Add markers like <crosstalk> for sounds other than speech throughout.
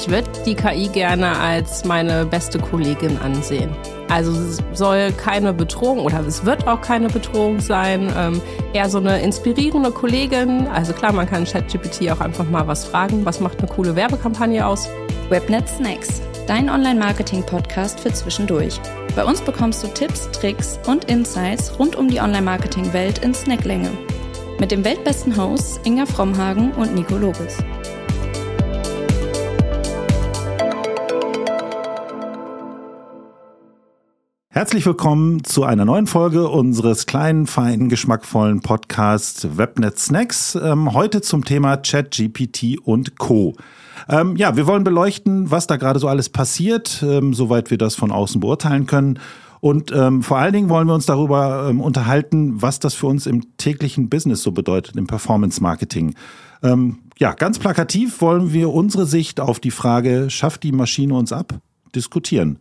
Ich würde die KI gerne als meine beste Kollegin ansehen. Also es soll keine Bedrohung oder es wird auch keine Bedrohung sein. Ähm, eher so eine inspirierende Kollegin. Also klar, man kann ChatGPT auch einfach mal was fragen. Was macht eine coole Werbekampagne aus? Webnet Snacks, dein Online-Marketing-Podcast für zwischendurch. Bei uns bekommst du Tipps, Tricks und Insights rund um die Online-Marketing-Welt in Snacklänge. Mit dem weltbesten Hosts Inga Frommhagen und Nico Lobes. Herzlich willkommen zu einer neuen Folge unseres kleinen, feinen, geschmackvollen Podcasts Webnet Snacks. Ähm, heute zum Thema ChatGPT und Co. Ähm, ja, wir wollen beleuchten, was da gerade so alles passiert, ähm, soweit wir das von außen beurteilen können. Und ähm, vor allen Dingen wollen wir uns darüber ähm, unterhalten, was das für uns im täglichen Business so bedeutet, im Performance Marketing. Ähm, ja, ganz plakativ wollen wir unsere Sicht auf die Frage, schafft die Maschine uns ab, diskutieren.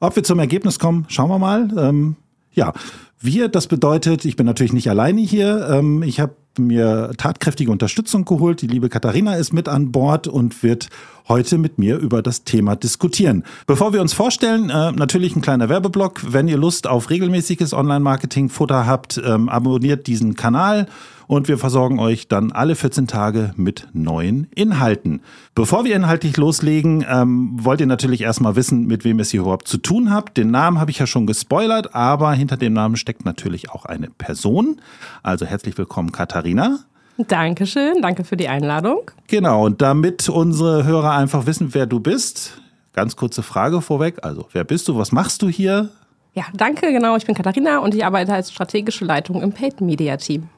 Ob wir zum Ergebnis kommen, schauen wir mal. Ähm, ja, wir, das bedeutet, ich bin natürlich nicht alleine hier. Ähm, ich habe mir tatkräftige Unterstützung geholt. Die liebe Katharina ist mit an Bord und wird heute mit mir über das Thema diskutieren. Bevor wir uns vorstellen, äh, natürlich ein kleiner Werbeblock. Wenn ihr Lust auf regelmäßiges Online-Marketing-Futter habt, ähm, abonniert diesen Kanal und wir versorgen euch dann alle 14 Tage mit neuen Inhalten. Bevor wir inhaltlich loslegen, ähm, wollt ihr natürlich erstmal wissen, mit wem es hier überhaupt zu tun habt. Den Namen habe ich ja schon gespoilert, aber hinter dem Namen steckt natürlich auch eine Person. Also herzlich willkommen, Katharina. Dankeschön, danke für die Einladung. Genau, und damit unsere Hörer einfach wissen, wer du bist, ganz kurze Frage vorweg. Also, wer bist du, was machst du hier? Ja, danke, genau. Ich bin Katharina und ich arbeite als strategische Leitung im Paid Media Team.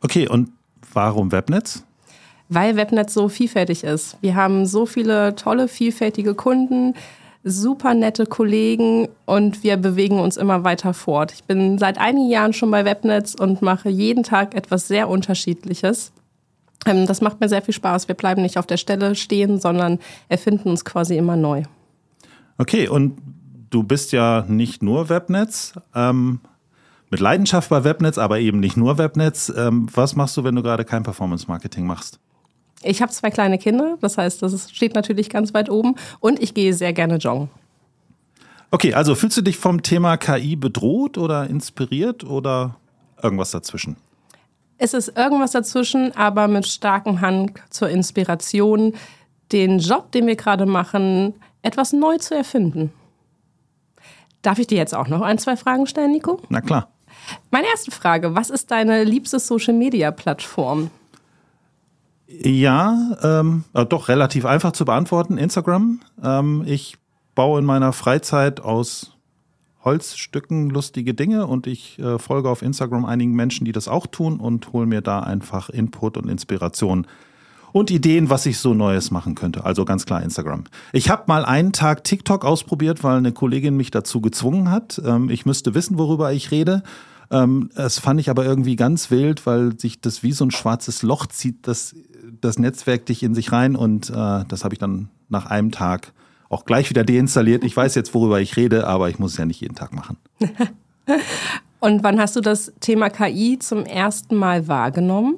Okay, und warum Webnetz? Weil Webnetz so vielfältig ist. Wir haben so viele tolle, vielfältige Kunden, super nette Kollegen und wir bewegen uns immer weiter fort. Ich bin seit einigen Jahren schon bei Webnetz und mache jeden Tag etwas sehr Unterschiedliches. Ähm, das macht mir sehr viel Spaß. Wir bleiben nicht auf der Stelle stehen, sondern erfinden uns quasi immer neu. Okay, und du bist ja nicht nur Webnetz. Ähm, mit Leidenschaft bei Webnetz, aber eben nicht nur Webnetz. Ähm, was machst du, wenn du gerade kein Performance-Marketing machst? Ich habe zwei kleine Kinder, das heißt, das steht natürlich ganz weit oben und ich gehe sehr gerne joggen. Okay, also fühlst du dich vom Thema KI bedroht oder inspiriert oder irgendwas dazwischen? Es ist irgendwas dazwischen, aber mit starkem Hang zur Inspiration, den Job, den wir gerade machen, etwas neu zu erfinden. Darf ich dir jetzt auch noch ein, zwei Fragen stellen, Nico? Na klar. Meine erste Frage, was ist deine liebste Social-Media-Plattform? Ja, ähm, äh, doch relativ einfach zu beantworten. Instagram. Ähm, ich baue in meiner Freizeit aus Holzstücken lustige Dinge und ich äh, folge auf Instagram einigen Menschen, die das auch tun und hole mir da einfach Input und Inspiration und Ideen, was ich so Neues machen könnte. Also ganz klar Instagram. Ich habe mal einen Tag TikTok ausprobiert, weil eine Kollegin mich dazu gezwungen hat. Ähm, ich müsste wissen, worüber ich rede. Ähm, fand ich aber irgendwie ganz wild, weil sich das wie so ein schwarzes Loch zieht, das, das Netzwerk dich in sich rein und äh, das habe ich dann nach einem Tag auch gleich wieder deinstalliert. Ich weiß jetzt, worüber ich rede, aber ich muss es ja nicht jeden Tag machen. <laughs> und wann hast du das Thema KI zum ersten Mal wahrgenommen?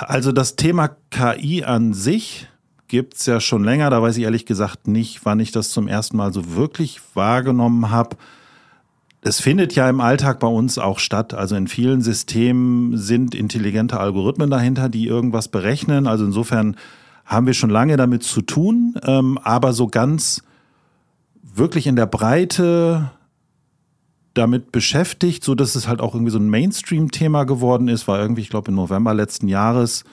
Also das Thema KI an sich gibt es ja schon länger. Da weiß ich ehrlich gesagt nicht, wann ich das zum ersten Mal so wirklich wahrgenommen habe es findet ja im Alltag bei uns auch statt. Also in vielen Systemen sind intelligente Algorithmen dahinter, die irgendwas berechnen. Also insofern haben wir schon lange damit zu tun, ähm, aber so ganz wirklich in der Breite damit beschäftigt, so dass es halt auch irgendwie so ein Mainstream-Thema geworden ist, war irgendwie, ich glaube, im November letzten Jahres,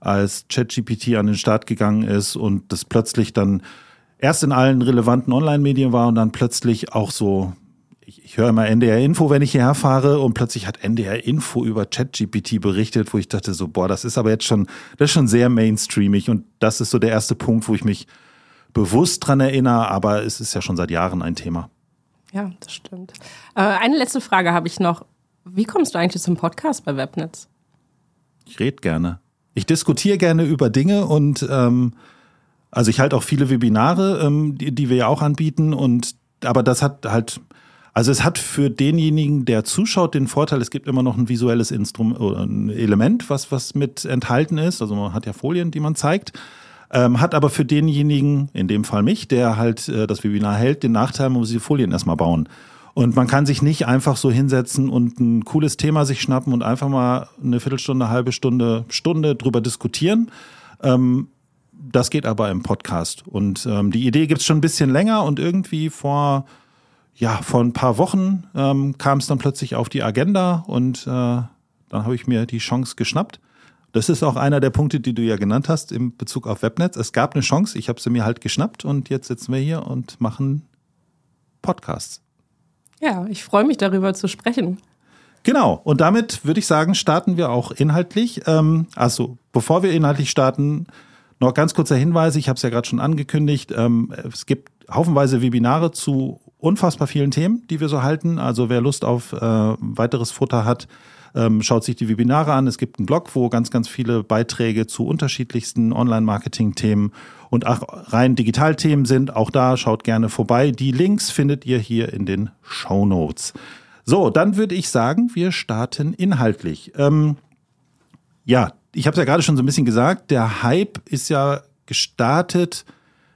als ChatGPT an den Start gegangen ist und das plötzlich dann erst in allen relevanten Online-Medien war und dann plötzlich auch so ich, ich höre immer NDR Info, wenn ich hierher fahre und plötzlich hat NDR Info über ChatGPT berichtet, wo ich dachte so, boah, das ist aber jetzt schon, das ist schon sehr mainstreamig und das ist so der erste Punkt, wo ich mich bewusst dran erinnere, aber es ist ja schon seit Jahren ein Thema. Ja, das stimmt. Äh, eine letzte Frage habe ich noch. Wie kommst du eigentlich zum Podcast bei Webnetz? Ich rede gerne. Ich diskutiere gerne über Dinge und ähm, also ich halte auch viele Webinare, ähm, die, die wir ja auch anbieten und aber das hat halt also es hat für denjenigen, der zuschaut, den Vorteil, es gibt immer noch ein visuelles Instrument ein Element, was, was mit enthalten ist. Also man hat ja Folien, die man zeigt. Ähm, hat aber für denjenigen, in dem Fall mich, der halt äh, das Webinar hält, den Nachteil, man muss die Folien erstmal bauen. Und man kann sich nicht einfach so hinsetzen und ein cooles Thema sich schnappen und einfach mal eine Viertelstunde, halbe Stunde, Stunde drüber diskutieren. Ähm, das geht aber im Podcast. Und ähm, die Idee gibt's schon ein bisschen länger und irgendwie vor, ja, vor ein paar Wochen ähm, kam es dann plötzlich auf die Agenda und äh, dann habe ich mir die Chance geschnappt. Das ist auch einer der Punkte, die du ja genannt hast im Bezug auf Webnetz. Es gab eine Chance, ich habe sie mir halt geschnappt und jetzt sitzen wir hier und machen Podcasts. Ja, ich freue mich darüber zu sprechen. Genau, und damit würde ich sagen, starten wir auch inhaltlich. Ähm, also, bevor wir inhaltlich starten, noch ganz kurzer Hinweis, ich habe es ja gerade schon angekündigt, ähm, es gibt haufenweise Webinare zu unfassbar vielen Themen, die wir so halten. Also wer Lust auf äh, weiteres Futter hat, ähm, schaut sich die Webinare an. Es gibt einen Blog, wo ganz, ganz viele Beiträge zu unterschiedlichsten Online-Marketing-Themen und auch rein Digitalthemen sind. Auch da schaut gerne vorbei. Die Links findet ihr hier in den Show Notes. So, dann würde ich sagen, wir starten inhaltlich. Ähm, ja, ich habe es ja gerade schon so ein bisschen gesagt, der Hype ist ja gestartet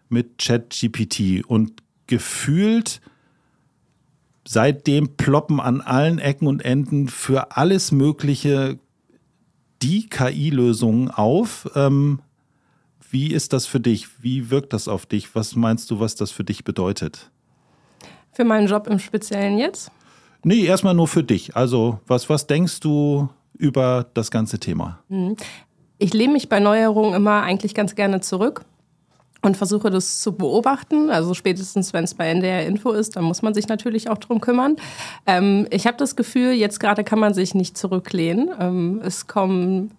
mit ChatGPT und gefühlt seitdem ploppen an allen Ecken und Enden für alles Mögliche die KI-Lösungen auf. Ähm, wie ist das für dich? Wie wirkt das auf dich? Was meinst du, was das für dich bedeutet? Für meinen Job im Speziellen jetzt? Nee, erstmal nur für dich. Also, was, was denkst du über das ganze Thema? Hm. Ich lehne mich bei Neuerungen immer eigentlich ganz gerne zurück und versuche das zu beobachten. Also spätestens, wenn es bei NDR Info ist, dann muss man sich natürlich auch drum kümmern. Ähm, ich habe das Gefühl, jetzt gerade kann man sich nicht zurücklehnen. Ähm, es kommen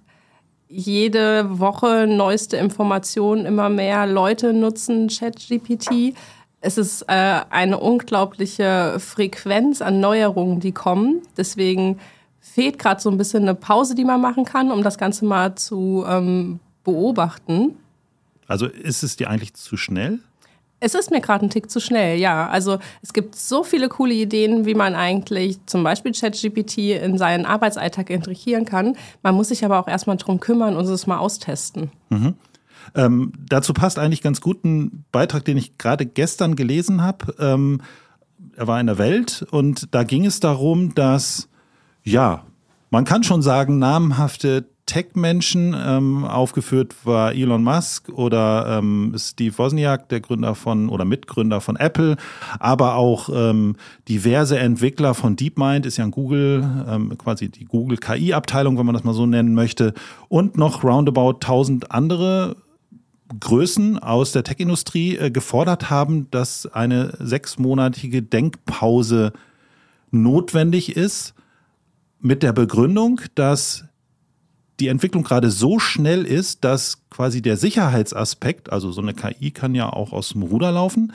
jede Woche neueste Informationen, immer mehr Leute nutzen ChatGPT. Es ist äh, eine unglaubliche Frequenz an Neuerungen, die kommen. Deswegen fehlt gerade so ein bisschen eine Pause, die man machen kann, um das Ganze mal zu ähm, beobachten. Also ist es dir eigentlich zu schnell? Es ist mir gerade ein Tick zu schnell, ja. Also es gibt so viele coole Ideen, wie man eigentlich zum Beispiel ChatGPT in seinen Arbeitsalltag integrieren kann. Man muss sich aber auch erstmal drum kümmern und es mal austesten. Mhm. Ähm, dazu passt eigentlich ganz gut ein Beitrag, den ich gerade gestern gelesen habe. Ähm, er war in der Welt und da ging es darum, dass, ja, man kann schon sagen, namhafte Tech-Menschen. Ähm, aufgeführt war Elon Musk oder ähm, Steve Wozniak, der Gründer von oder Mitgründer von Apple, aber auch ähm, diverse Entwickler von DeepMind, ist ja ein Google, ähm, quasi die Google KI-Abteilung, wenn man das mal so nennen möchte, und noch roundabout 1000 andere Größen aus der Tech-Industrie äh, gefordert haben, dass eine sechsmonatige Denkpause notwendig ist, mit der Begründung, dass die Entwicklung gerade so schnell ist, dass quasi der Sicherheitsaspekt, also so eine KI kann ja auch aus dem Ruder laufen,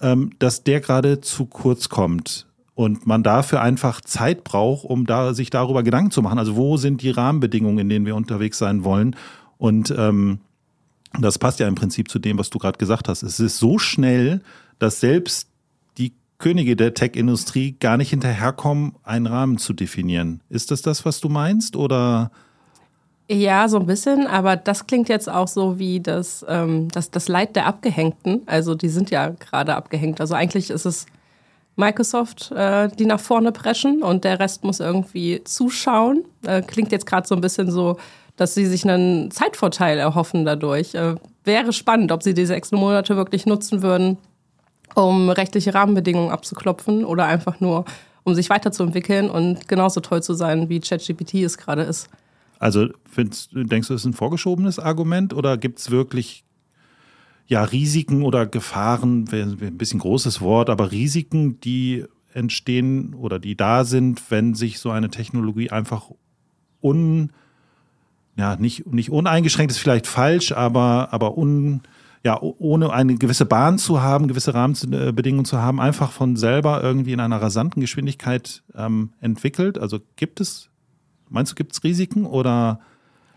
ähm, dass der gerade zu kurz kommt und man dafür einfach Zeit braucht, um da, sich darüber Gedanken zu machen. Also wo sind die Rahmenbedingungen, in denen wir unterwegs sein wollen? Und ähm, das passt ja im Prinzip zu dem, was du gerade gesagt hast. Es ist so schnell, dass selbst die Könige der Tech-Industrie gar nicht hinterherkommen, einen Rahmen zu definieren. Ist das das, was du meinst? Oder ja, so ein bisschen, aber das klingt jetzt auch so wie das, ähm, das, das Leid der Abgehängten. Also die sind ja gerade abgehängt. Also eigentlich ist es Microsoft, äh, die nach vorne preschen und der Rest muss irgendwie zuschauen. Äh, klingt jetzt gerade so ein bisschen so, dass sie sich einen Zeitvorteil erhoffen dadurch. Äh, wäre spannend, ob sie die sechs Monate wirklich nutzen würden, um rechtliche Rahmenbedingungen abzuklopfen oder einfach nur, um sich weiterzuentwickeln und genauso toll zu sein, wie ChatGPT es gerade ist. Also findest, denkst du, das ist ein vorgeschobenes Argument oder gibt es wirklich ja, Risiken oder Gefahren, ein bisschen großes Wort, aber Risiken, die entstehen oder die da sind, wenn sich so eine Technologie einfach un, ja, nicht, nicht uneingeschränkt ist vielleicht falsch, aber, aber un, ja, ohne eine gewisse Bahn zu haben, gewisse Rahmenbedingungen zu haben, einfach von selber irgendwie in einer rasanten Geschwindigkeit ähm, entwickelt. Also gibt es Meinst du, gibt es Risiken oder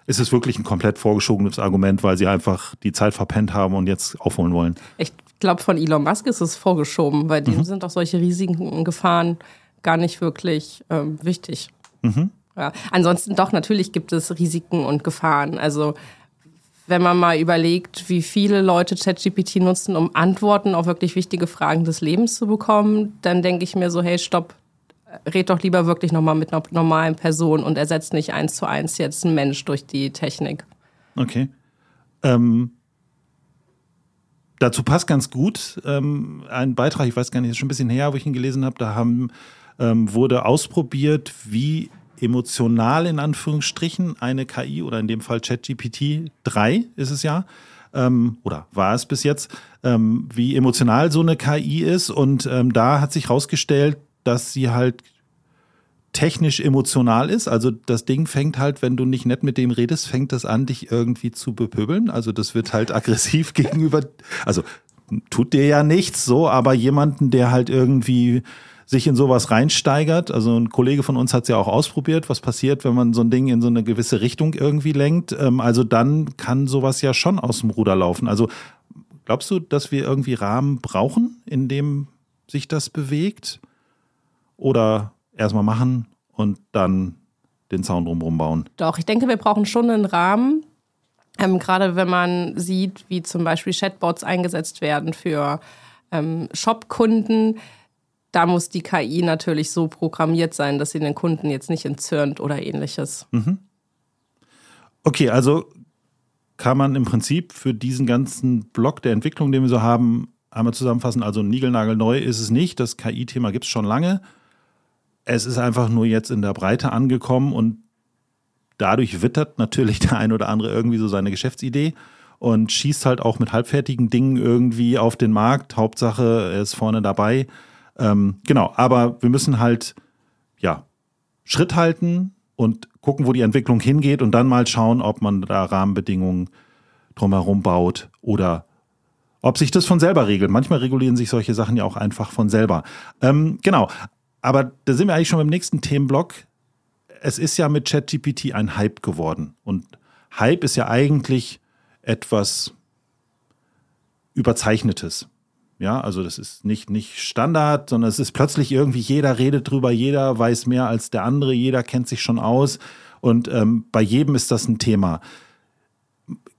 ist es wirklich ein komplett vorgeschobenes Argument, weil sie einfach die Zeit verpennt haben und jetzt aufholen wollen? Ich glaube, von Elon Musk ist es vorgeschoben, weil dem mhm. sind auch solche Risiken und Gefahren gar nicht wirklich ähm, wichtig. Mhm. Ja. Ansonsten doch, natürlich gibt es Risiken und Gefahren. Also wenn man mal überlegt, wie viele Leute ChatGPT nutzen, um Antworten auf wirklich wichtige Fragen des Lebens zu bekommen, dann denke ich mir so, hey, stopp, red doch lieber wirklich nochmal mit einer normalen Person und ersetzt nicht eins zu eins jetzt einen Mensch durch die Technik. Okay. Ähm, dazu passt ganz gut ähm, ein Beitrag, ich weiß gar nicht, ist schon ein bisschen her, wo ich ihn gelesen habe, da haben, ähm, wurde ausprobiert, wie emotional in Anführungsstrichen eine KI oder in dem Fall ChatGPT 3 ist es ja, ähm, oder war es bis jetzt, ähm, wie emotional so eine KI ist. Und ähm, da hat sich herausgestellt, dass sie halt technisch emotional ist. Also das Ding fängt halt, wenn du nicht nett mit dem redest, fängt das an, dich irgendwie zu bepöbeln. Also das wird halt <laughs> aggressiv gegenüber, also tut dir ja nichts so, aber jemanden, der halt irgendwie sich in sowas reinsteigert. Also ein Kollege von uns hat es ja auch ausprobiert, was passiert, wenn man so ein Ding in so eine gewisse Richtung irgendwie lenkt. Ähm, also dann kann sowas ja schon aus dem Ruder laufen. Also glaubst du, dass wir irgendwie Rahmen brauchen, in dem sich das bewegt? Oder erstmal machen und dann den Zaun drumherum bauen? Doch, ich denke, wir brauchen schon einen Rahmen. Ähm, gerade wenn man sieht, wie zum Beispiel Chatbots eingesetzt werden für ähm, Shop-Kunden da muss die KI natürlich so programmiert sein, dass sie den Kunden jetzt nicht entzürnt oder ähnliches. Mhm. Okay, also kann man im Prinzip für diesen ganzen Block der Entwicklung, den wir so haben, einmal zusammenfassen. Also niegelnagelneu ist es nicht. Das KI-Thema gibt es schon lange. Es ist einfach nur jetzt in der Breite angekommen und dadurch wittert natürlich <laughs> der ein oder andere irgendwie so seine Geschäftsidee und schießt halt auch mit halbfertigen Dingen irgendwie auf den Markt. Hauptsache, er ist vorne dabei. Ähm, genau, aber wir müssen halt, ja, Schritt halten und gucken, wo die Entwicklung hingeht und dann mal schauen, ob man da Rahmenbedingungen drumherum baut oder ob sich das von selber regelt. Manchmal regulieren sich solche Sachen ja auch einfach von selber. Ähm, genau, aber da sind wir eigentlich schon beim nächsten Themenblock. Es ist ja mit ChatGPT ein Hype geworden und Hype ist ja eigentlich etwas Überzeichnetes. Ja, also das ist nicht, nicht Standard, sondern es ist plötzlich irgendwie, jeder redet drüber, jeder weiß mehr als der andere, jeder kennt sich schon aus und ähm, bei jedem ist das ein Thema.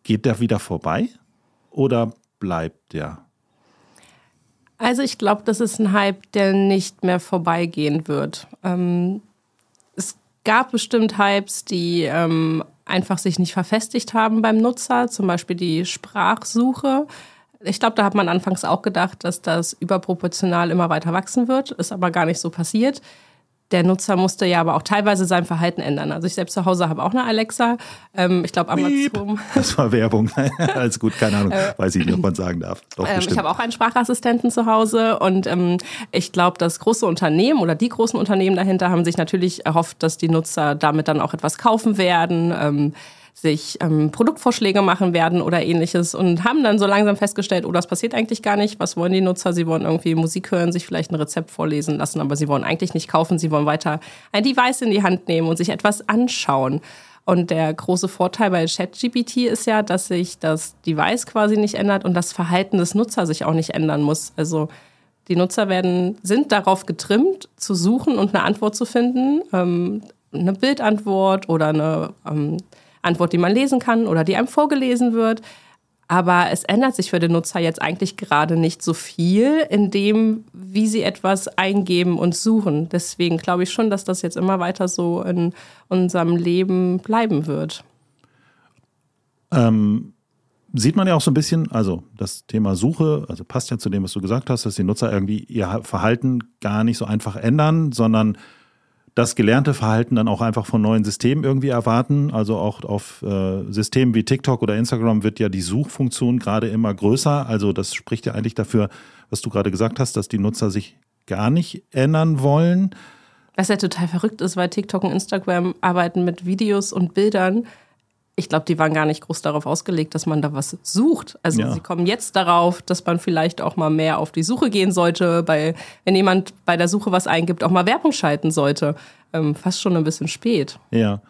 Geht der wieder vorbei oder bleibt der? Also ich glaube, das ist ein Hype, der nicht mehr vorbeigehen wird. Ähm, es gab bestimmt Hypes, die ähm, einfach sich nicht verfestigt haben beim Nutzer, zum Beispiel die Sprachsuche. Ich glaube, da hat man anfangs auch gedacht, dass das überproportional immer weiter wachsen wird, ist aber gar nicht so passiert. Der Nutzer musste ja aber auch teilweise sein Verhalten ändern. Also ich selbst zu Hause habe auch eine Alexa. Ähm, ich glaube Amazon. Das war Werbung. <laughs> Alles gut, keine Ahnung. Äh, Weiß ich nicht, ob man <laughs> sagen darf. Doch, ähm, ich habe auch einen Sprachassistenten zu Hause und ähm, ich glaube, das große Unternehmen oder die großen Unternehmen dahinter haben sich natürlich erhofft, dass die Nutzer damit dann auch etwas kaufen werden. Sich ähm, Produktvorschläge machen werden oder ähnliches und haben dann so langsam festgestellt, oh, das passiert eigentlich gar nicht. Was wollen die Nutzer? Sie wollen irgendwie Musik hören, sich vielleicht ein Rezept vorlesen lassen, aber sie wollen eigentlich nicht kaufen. Sie wollen weiter ein Device in die Hand nehmen und sich etwas anschauen. Und der große Vorteil bei ChatGPT ist ja, dass sich das Device quasi nicht ändert und das Verhalten des Nutzers sich auch nicht ändern muss. Also die Nutzer werden, sind darauf getrimmt, zu suchen und eine Antwort zu finden. Ähm, eine Bildantwort oder eine ähm, Antwort, die man lesen kann oder die einem vorgelesen wird. Aber es ändert sich für den Nutzer jetzt eigentlich gerade nicht so viel in dem, wie sie etwas eingeben und suchen. Deswegen glaube ich schon, dass das jetzt immer weiter so in unserem Leben bleiben wird. Ähm, sieht man ja auch so ein bisschen, also das Thema Suche, also passt ja zu dem, was du gesagt hast, dass die Nutzer irgendwie ihr Verhalten gar nicht so einfach ändern, sondern das gelernte Verhalten dann auch einfach von neuen Systemen irgendwie erwarten. Also auch auf äh, Systemen wie TikTok oder Instagram wird ja die Suchfunktion gerade immer größer. Also das spricht ja eigentlich dafür, was du gerade gesagt hast, dass die Nutzer sich gar nicht ändern wollen. Was ja total verrückt ist, weil TikTok und Instagram arbeiten mit Videos und Bildern ich glaube, die waren gar nicht groß darauf ausgelegt, dass man da was sucht. Also ja. sie kommen jetzt darauf, dass man vielleicht auch mal mehr auf die Suche gehen sollte, bei, wenn jemand bei der Suche was eingibt, auch mal Werbung schalten sollte. Ähm, fast schon ein bisschen spät. Ja,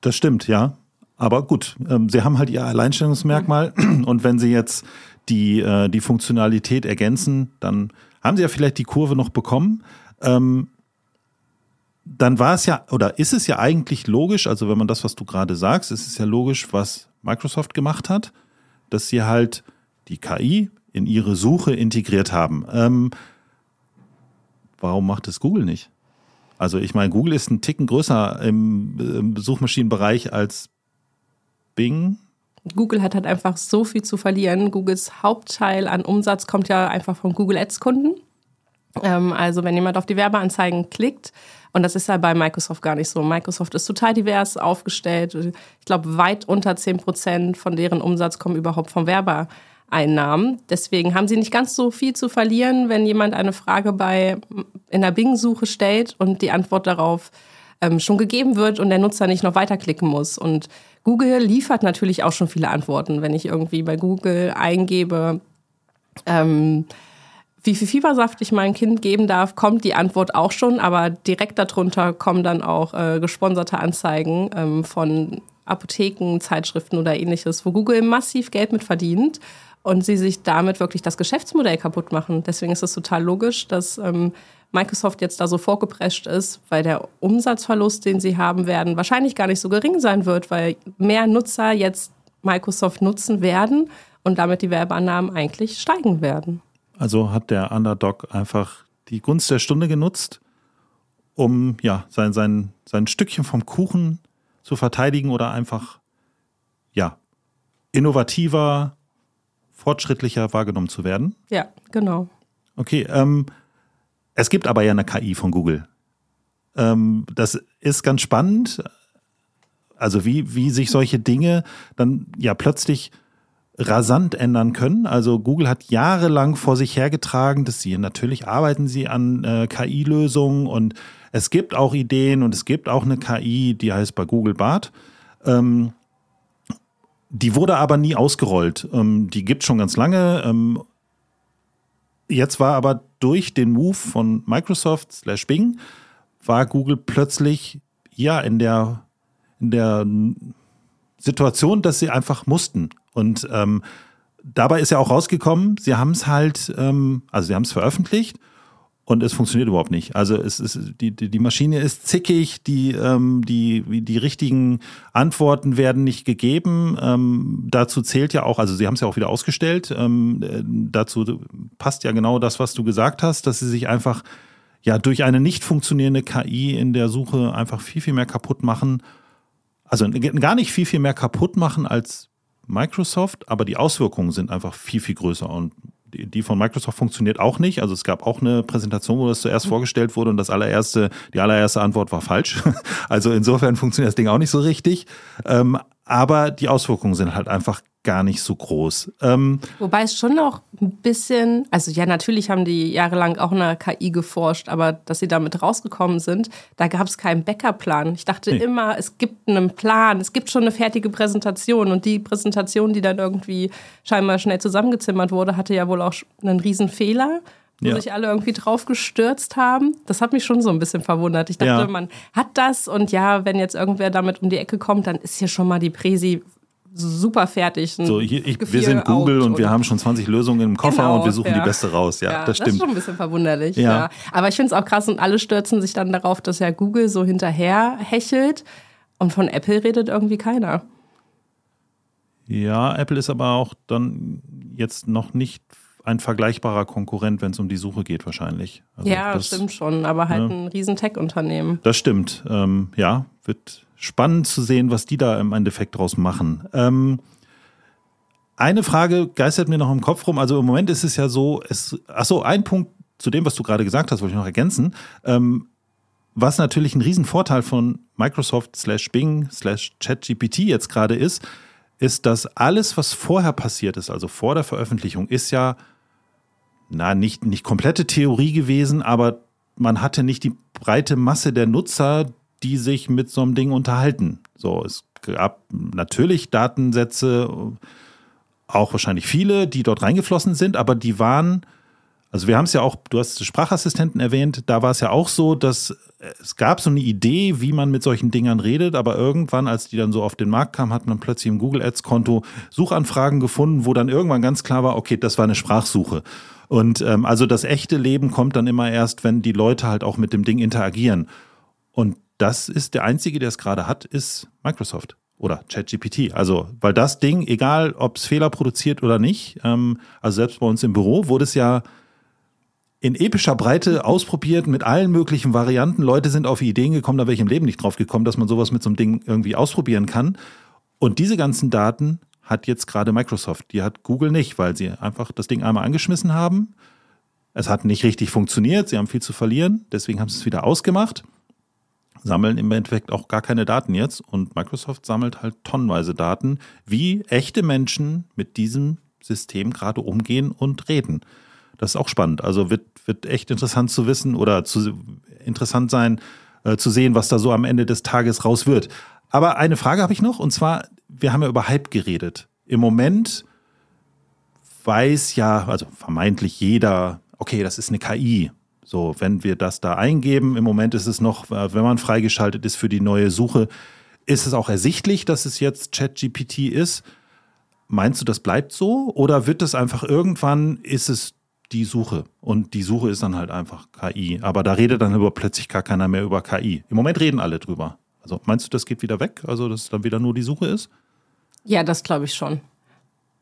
das stimmt, ja. Aber gut, ähm, sie haben halt ihr Alleinstellungsmerkmal mhm. <clears throat> und wenn sie jetzt die, äh, die Funktionalität ergänzen, dann haben sie ja vielleicht die Kurve noch bekommen. Ähm, dann war es ja, oder ist es ja eigentlich logisch, also wenn man das, was du gerade sagst, ist es ja logisch, was Microsoft gemacht hat, dass sie halt die KI in ihre Suche integriert haben. Ähm, warum macht es Google nicht? Also ich meine, Google ist ein Ticken größer im, im Suchmaschinenbereich als Bing. Google hat halt einfach so viel zu verlieren. Googles Hauptteil an Umsatz kommt ja einfach von Google Ads-Kunden. Ähm, also wenn jemand auf die Werbeanzeigen klickt, und das ist ja bei Microsoft gar nicht so. Microsoft ist total divers aufgestellt. Ich glaube, weit unter 10 Prozent von deren Umsatz kommen überhaupt vom Werbeeinnahmen. Deswegen haben sie nicht ganz so viel zu verlieren, wenn jemand eine Frage bei in der Bing-Suche stellt und die Antwort darauf ähm, schon gegeben wird und der Nutzer nicht noch weiterklicken muss. Und Google liefert natürlich auch schon viele Antworten. Wenn ich irgendwie bei Google eingebe, ähm, wie viel Fiebersaft ich meinem Kind geben darf, kommt die Antwort auch schon, aber direkt darunter kommen dann auch äh, gesponserte Anzeigen ähm, von Apotheken, Zeitschriften oder ähnliches, wo Google massiv Geld mit verdient und sie sich damit wirklich das Geschäftsmodell kaputt machen. Deswegen ist es total logisch, dass ähm, Microsoft jetzt da so vorgeprescht ist, weil der Umsatzverlust, den sie haben werden, wahrscheinlich gar nicht so gering sein wird, weil mehr Nutzer jetzt Microsoft nutzen werden und damit die Werbeannahmen eigentlich steigen werden. Also hat der Underdog einfach die Gunst der Stunde genutzt, um ja sein, sein, sein Stückchen vom Kuchen zu verteidigen oder einfach ja innovativer, fortschrittlicher wahrgenommen zu werden. Ja, genau. Okay, ähm, es gibt aber ja eine KI von Google. Ähm, das ist ganz spannend. Also wie, wie sich solche Dinge dann ja plötzlich rasant ändern können. Also Google hat jahrelang vor sich hergetragen, dass sie natürlich arbeiten sie an äh, KI-Lösungen und es gibt auch Ideen und es gibt auch eine KI, die heißt bei Google Bart. Ähm, die wurde aber nie ausgerollt. Ähm, die gibt schon ganz lange. Ähm, jetzt war aber durch den Move von Microsoft slash Bing war Google plötzlich ja in der in der Situation, dass sie einfach mussten. Und ähm, dabei ist ja auch rausgekommen, sie haben es halt, ähm, also sie haben es veröffentlicht und es funktioniert überhaupt nicht. Also es ist die, die Maschine ist zickig, die, ähm, die, die richtigen Antworten werden nicht gegeben. Ähm, dazu zählt ja auch, also sie haben es ja auch wieder ausgestellt. Ähm, äh, dazu passt ja genau das, was du gesagt hast, dass sie sich einfach ja durch eine nicht funktionierende KI in der Suche einfach viel, viel mehr kaputt machen. Also gar nicht viel, viel mehr kaputt machen als Microsoft, aber die Auswirkungen sind einfach viel, viel größer. Und die von Microsoft funktioniert auch nicht. Also es gab auch eine Präsentation, wo das zuerst vorgestellt wurde und das allererste, die allererste Antwort war falsch. <laughs> Also insofern funktioniert das Ding auch nicht so richtig. Ähm, aber die Auswirkungen sind halt einfach gar nicht so groß. Ähm, Wobei es schon noch ein bisschen, also ja, natürlich haben die jahrelang auch eine KI geforscht, aber dass sie damit rausgekommen sind, da gab es keinen Backup-Plan. Ich dachte nee. immer, es gibt einen Plan, es gibt schon eine fertige Präsentation und die Präsentation, die dann irgendwie scheinbar schnell zusammengezimmert wurde, hatte ja wohl auch einen riesen Fehler wo ja. sich alle irgendwie drauf gestürzt haben. Das hat mich schon so ein bisschen verwundert. Ich dachte, ja. man hat das und ja, wenn jetzt irgendwer damit um die Ecke kommt, dann ist hier schon mal die Präsi super fertig. So, hier, ich, wir sind Google und, und, wir haben schon 20 Lösungen im Koffer genau, und wir suchen ja. die beste raus. Ja, ja, das stimmt. Das ist schon ein bisschen verwunderlich. Ja. ja. Aber ich finde es auch krass und alle stürzen sich dann darauf, dass ja Google so hinterher hechelt und von Apple redet irgendwie keiner. Ja, Apple ist aber auch dann jetzt noch nicht ein vergleichbarer Konkurrent, wenn es um die Suche geht, wahrscheinlich. Also ja, das stimmt schon, aber halt ja, ein riesen Tech-Unternehmen. Das stimmt. Ähm, ja, wird spannend zu sehen, was die da im Endeffekt draus machen. Ähm, eine Frage geistert mir noch im Kopf rum. Also im Moment ist es ja so, es, achso, ein Punkt zu dem, was du gerade gesagt hast, wollte ich noch ergänzen. Ähm, was natürlich ein Riesenvorteil von Microsoft slash Bing slash ChatGPT jetzt gerade ist, ist, dass alles, was vorher passiert ist, also vor der Veröffentlichung, ist ja na, nicht, nicht komplette Theorie gewesen, aber man hatte nicht die breite Masse der Nutzer, die sich mit so einem Ding unterhalten. So, es gab natürlich Datensätze, auch wahrscheinlich viele, die dort reingeflossen sind, aber die waren, also wir haben es ja auch, du hast Sprachassistenten erwähnt, da war es ja auch so, dass es gab so eine Idee, wie man mit solchen Dingern redet, aber irgendwann, als die dann so auf den Markt kamen, hat man plötzlich im Google Ads Konto Suchanfragen gefunden, wo dann irgendwann ganz klar war, okay, das war eine Sprachsuche. Und ähm, also das echte Leben kommt dann immer erst, wenn die Leute halt auch mit dem Ding interagieren. Und das ist der einzige, der es gerade hat, ist Microsoft. oder ChatGPT. Also, weil das Ding, egal ob es Fehler produziert oder nicht, ähm, also selbst bei uns im Büro wurde es ja in epischer Breite ausprobiert mit allen möglichen Varianten. Leute sind auf Ideen gekommen, da wäre ich im Leben nicht drauf gekommen, dass man sowas mit so einem Ding irgendwie ausprobieren kann. Und diese ganzen Daten hat jetzt gerade Microsoft. Die hat Google nicht, weil sie einfach das Ding einmal angeschmissen haben. Es hat nicht richtig funktioniert, sie haben viel zu verlieren, deswegen haben sie es wieder ausgemacht. Sammeln im Endeffekt auch gar keine Daten jetzt und Microsoft sammelt halt tonnenweise Daten, wie echte Menschen mit diesem System gerade umgehen und reden. Das ist auch spannend. Also wird, wird echt interessant zu wissen oder zu, interessant sein, äh, zu sehen, was da so am Ende des Tages raus wird. Aber eine Frage habe ich noch, und zwar, wir haben ja über Hype geredet. Im Moment weiß ja, also vermeintlich jeder, okay, das ist eine KI. So, wenn wir das da eingeben, im Moment ist es noch, äh, wenn man freigeschaltet ist für die neue Suche, ist es auch ersichtlich, dass es jetzt ChatGPT ist. Meinst du, das bleibt so? Oder wird es einfach irgendwann, ist es die Suche? Und die Suche ist dann halt einfach KI. Aber da redet dann über plötzlich gar keiner mehr über KI. Im Moment reden alle drüber. Also meinst du, das geht wieder weg? Also, dass es dann wieder nur die Suche ist? Ja, das glaube ich schon.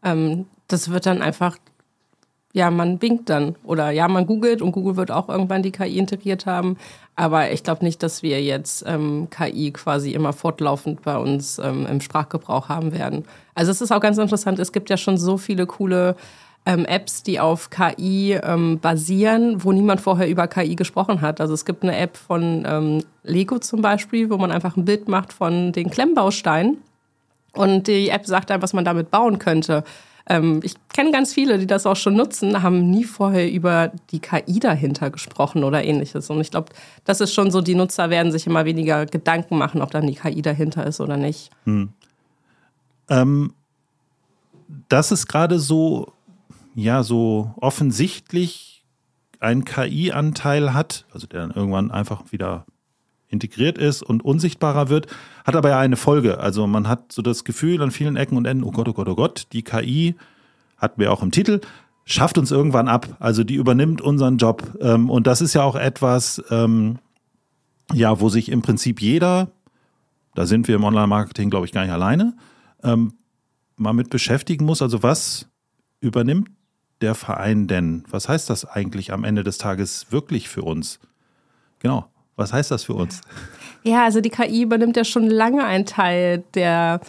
Ähm, das wird dann einfach, ja, man winkt dann. Oder ja, man googelt und Google wird auch irgendwann die KI integriert haben. Aber ich glaube nicht, dass wir jetzt ähm, KI quasi immer fortlaufend bei uns ähm, im Sprachgebrauch haben werden. Also es ist auch ganz interessant, es gibt ja schon so viele coole ähm, Apps, die auf KI ähm, basieren, wo niemand vorher über KI gesprochen hat. Also es gibt eine App von ähm, Lego zum Beispiel, wo man einfach ein Bild macht von den Klemmbausteinen und die App sagt dann, was man damit bauen könnte. Ähm, ich kenne ganz viele, die das auch schon nutzen, haben nie vorher über die KI dahinter gesprochen oder ähnliches. Und ich glaube, das ist schon so, die Nutzer werden sich immer weniger Gedanken machen, ob dann die KI dahinter ist oder nicht. Hm. Ähm, das ist gerade so ja so offensichtlich einen KI-Anteil hat, also der dann irgendwann einfach wieder integriert ist und unsichtbarer wird, hat aber ja eine Folge. Also man hat so das Gefühl an vielen Ecken und Enden, oh Gott, oh Gott, oh Gott, die KI, hatten wir auch im Titel, schafft uns irgendwann ab. Also die übernimmt unseren Job. Ähm, und das ist ja auch etwas, ähm, ja, wo sich im Prinzip jeder, da sind wir im Online-Marketing, glaube ich, gar nicht alleine, ähm, mal mit beschäftigen muss. Also was übernimmt der Verein denn? Was heißt das eigentlich am Ende des Tages wirklich für uns? Genau. Was heißt das für uns? Ja, also die KI übernimmt ja schon lange einen Teil der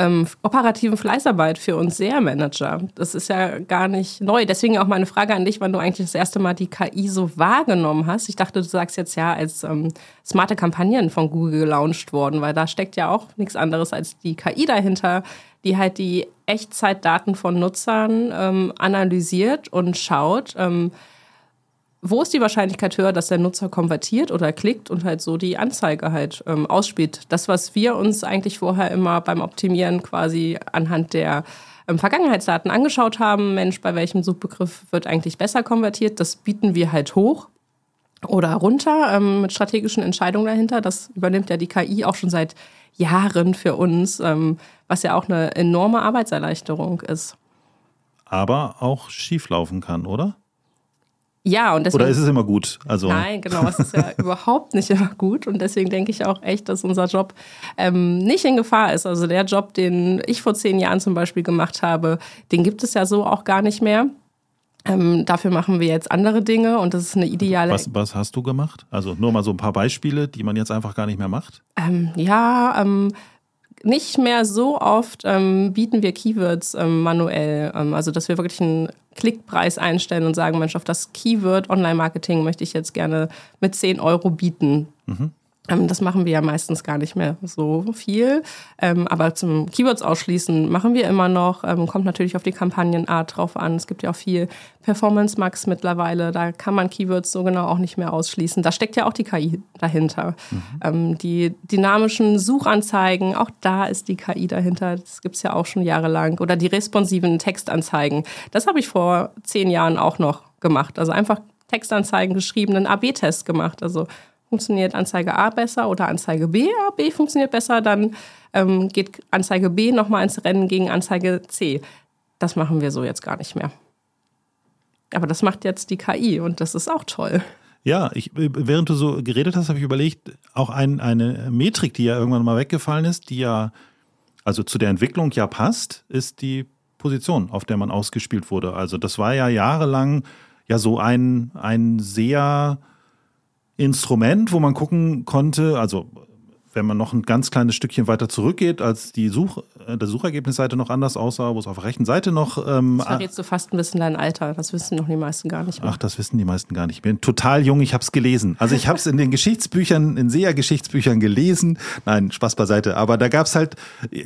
ähm, operativen Fleißarbeit für uns SEA-Manager. Das ist ja gar nicht neu. Deswegen auch meine Frage an dich, wann du eigentlich das erste Mal die KI so wahrgenommen hast. Ich dachte, du sagst jetzt ja, als ähm, smarte Kampagnen von Google gelauncht worden, weil da steckt ja auch nichts anderes als die KI dahinter, die halt die Echtzeitdaten von Nutzern ähm, analysiert und schaut, ähm, wo ist die Wahrscheinlichkeit höher, dass der Nutzer konvertiert oder klickt und halt so die Anzeige halt ähm, ausspielt. Das, was wir uns eigentlich vorher immer beim Optimieren quasi anhand der ähm, Vergangenheitsdaten angeschaut haben, Mensch, bei welchem Suchbegriff wird eigentlich besser konvertiert, das bieten wir halt hoch oder runter ähm, mit strategischen Entscheidungen dahinter. Das übernimmt ja die KI auch schon seit Jahren für uns, ähm, was ja auch eine enorme Arbeitserleichterung ist. Aber auch schieflaufen kann, oder? Ja, und deswegen. Oder ist es immer gut? Also nein, genau, es ist ja <laughs> überhaupt nicht immer gut. Und deswegen denke ich auch echt, dass unser Job ähm, nicht in Gefahr ist. Also der Job, den ich vor zehn Jahren zum Beispiel gemacht habe, den gibt es ja so auch gar nicht mehr. Ähm, dafür machen wir jetzt andere Dinge und das ist eine ideale. Was, was hast du gemacht? Also nur mal so ein paar Beispiele, die man jetzt einfach gar nicht mehr macht? Ähm, ja, ähm, nicht mehr so oft ähm, bieten wir Keywords ähm, manuell. Ähm, also, dass wir wirklich einen Klickpreis einstellen und sagen, Mensch, auf das Keyword Online-Marketing möchte ich jetzt gerne mit 10 Euro bieten. Mhm. Ähm, das machen wir ja meistens gar nicht mehr so viel. Ähm, aber zum Keywords ausschließen machen wir immer noch. Ähm, kommt natürlich auf die Kampagnenart drauf an. Es gibt ja auch viel Performance Max mittlerweile. Da kann man Keywords so genau auch nicht mehr ausschließen. Da steckt ja auch die KI dahinter. Mhm. Die dynamischen Suchanzeigen, auch da ist die KI dahinter. Das gibt es ja auch schon jahrelang. Oder die responsiven Textanzeigen. Das habe ich vor zehn Jahren auch noch gemacht. Also einfach Textanzeigen geschrieben, einen AB-Test gemacht. Also funktioniert Anzeige A besser oder Anzeige B. A, B funktioniert besser, dann ähm, geht Anzeige B nochmal ins Rennen gegen Anzeige C. Das machen wir so jetzt gar nicht mehr. Aber das macht jetzt die KI und das ist auch toll. Ja, ich, während du so geredet hast, habe ich überlegt, auch ein, eine Metrik, die ja irgendwann mal weggefallen ist, die ja also zu der Entwicklung ja passt, ist die Position, auf der man ausgespielt wurde. Also das war ja jahrelang ja so ein, ein sehr Instrument, wo man gucken konnte, also wenn man noch ein ganz kleines Stückchen weiter zurückgeht, als die Such, äh, der Suchergebnisseite noch anders aussah, wo es auf der rechten Seite noch. Ähm, das verrätst du fast ein bisschen dein Alter. Das wissen noch die meisten gar nicht mehr. Ach, das wissen die meisten gar nicht. Ich bin total jung, ich habe es gelesen. Also ich habe es in den Geschichtsbüchern, in SEA-Geschichtsbüchern gelesen. Nein, Spaß beiseite. Aber da gab es halt,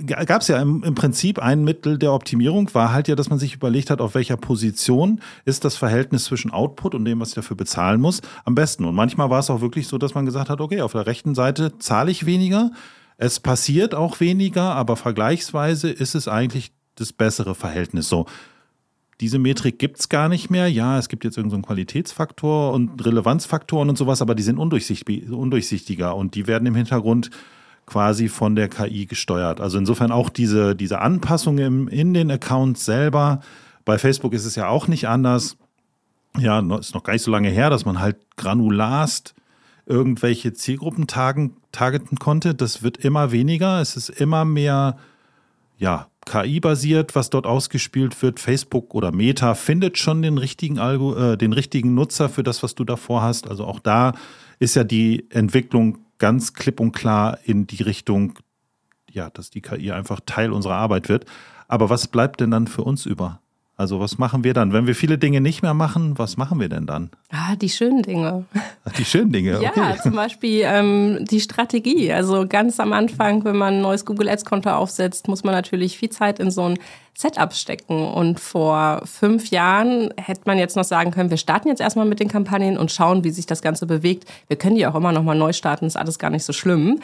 gab es ja im, im Prinzip ein Mittel der Optimierung, war halt ja, dass man sich überlegt hat, auf welcher Position ist das Verhältnis zwischen Output und dem, was ich dafür bezahlen muss, am besten. Und manchmal war es auch wirklich so, dass man gesagt hat, okay, auf der rechten Seite zahle ich weniger weniger. Es passiert auch weniger, aber vergleichsweise ist es eigentlich das bessere Verhältnis. So, diese Metrik gibt es gar nicht mehr. Ja, es gibt jetzt irgendeinen so Qualitätsfaktor und Relevanzfaktoren und sowas, aber die sind undurchsichtiger und die werden im Hintergrund quasi von der KI gesteuert. Also insofern auch diese, diese Anpassung im, in den Accounts selber. Bei Facebook ist es ja auch nicht anders. Ja, ist noch gar nicht so lange her, dass man halt granularst irgendwelche Zielgruppen tagen, targeten konnte. Das wird immer weniger. Es ist immer mehr, ja, KI-basiert, was dort ausgespielt wird. Facebook oder Meta findet schon den richtigen, Algo, äh, den richtigen Nutzer für das, was du davor hast. Also auch da ist ja die Entwicklung ganz klipp und klar in die Richtung, ja, dass die KI einfach Teil unserer Arbeit wird. Aber was bleibt denn dann für uns über? Also was machen wir dann? Wenn wir viele Dinge nicht mehr machen, was machen wir denn dann? Ah, die schönen Dinge. Die schönen Dinge, okay. Ja, zum Beispiel ähm, die Strategie. Also ganz am Anfang, wenn man ein neues Google Ads-Konto aufsetzt, muss man natürlich viel Zeit in so ein Setup stecken. Und vor fünf Jahren hätte man jetzt noch sagen können, wir starten jetzt erstmal mit den Kampagnen und schauen, wie sich das Ganze bewegt. Wir können die auch immer noch mal neu starten, ist alles gar nicht so schlimm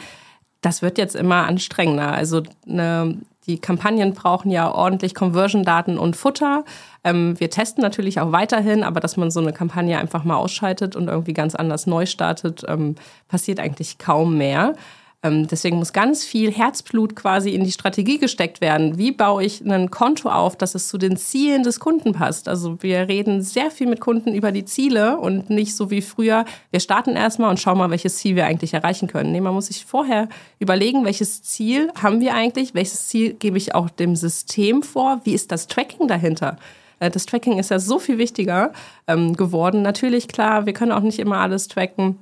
das wird jetzt immer anstrengender. Also eine die Kampagnen brauchen ja ordentlich Conversion-Daten und Futter. Ähm, wir testen natürlich auch weiterhin, aber dass man so eine Kampagne einfach mal ausschaltet und irgendwie ganz anders neu startet, ähm, passiert eigentlich kaum mehr. Ähm, deswegen muss ganz viel Herzblut quasi in die Strategie gesteckt werden. Wie baue ich ein Konto auf, dass es zu den Zielen des Kunden passt? Also wir reden sehr viel mit Kunden über die Ziele und nicht so wie früher, wir starten erstmal und schauen mal, welches Ziel wir eigentlich erreichen können. Nee, man muss sich vorher überlegen, welches Ziel haben wir eigentlich, welches Ziel gebe ich auch dem System vor, wie ist das Tracking dahinter? Äh, das Tracking ist ja so viel wichtiger ähm, geworden. Natürlich, klar, wir können auch nicht immer alles tracken.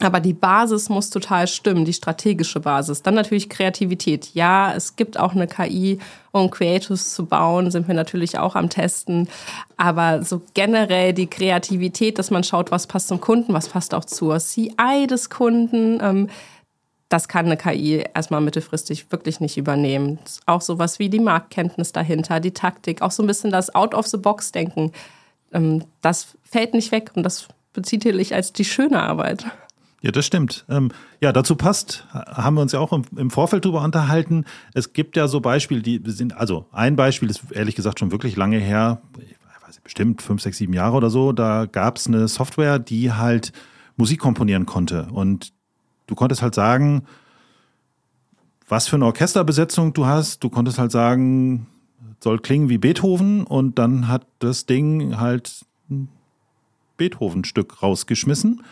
Aber die Basis muss total stimmen, die strategische Basis. Dann natürlich Kreativität. Ja, es gibt auch eine KI, um Creatives zu bauen, sind wir natürlich auch am Testen. Aber so generell die Kreativität, dass man schaut, was passt zum Kunden, was passt auch zur CI des Kunden, ähm, das kann eine KI erstmal mittelfristig wirklich nicht übernehmen. Auch sowas wie die Marktkenntnis dahinter, die Taktik, auch so ein bisschen das Out-of-the-Box-Denken. Ähm, das fällt nicht weg und das bezieht ich als die schöne Arbeit. Ja, das stimmt. Ähm, ja, dazu passt, haben wir uns ja auch im, im, Vorfeld drüber unterhalten. Es gibt ja so Beispiele, die sind, also ein Beispiel ist ehrlich gesagt schon wirklich lange her, ich weiß nicht, bestimmt fünf, sechs, sieben Jahre oder so. Da gab es eine Software, die halt Musik komponieren konnte. Und du konntest halt sagen, was für eine Orchesterbesetzung du hast. Du konntest halt sagen, soll klingen wie Beethoven und dann hat das Ding halt ein Beethoven-Stück rausgeschmissen.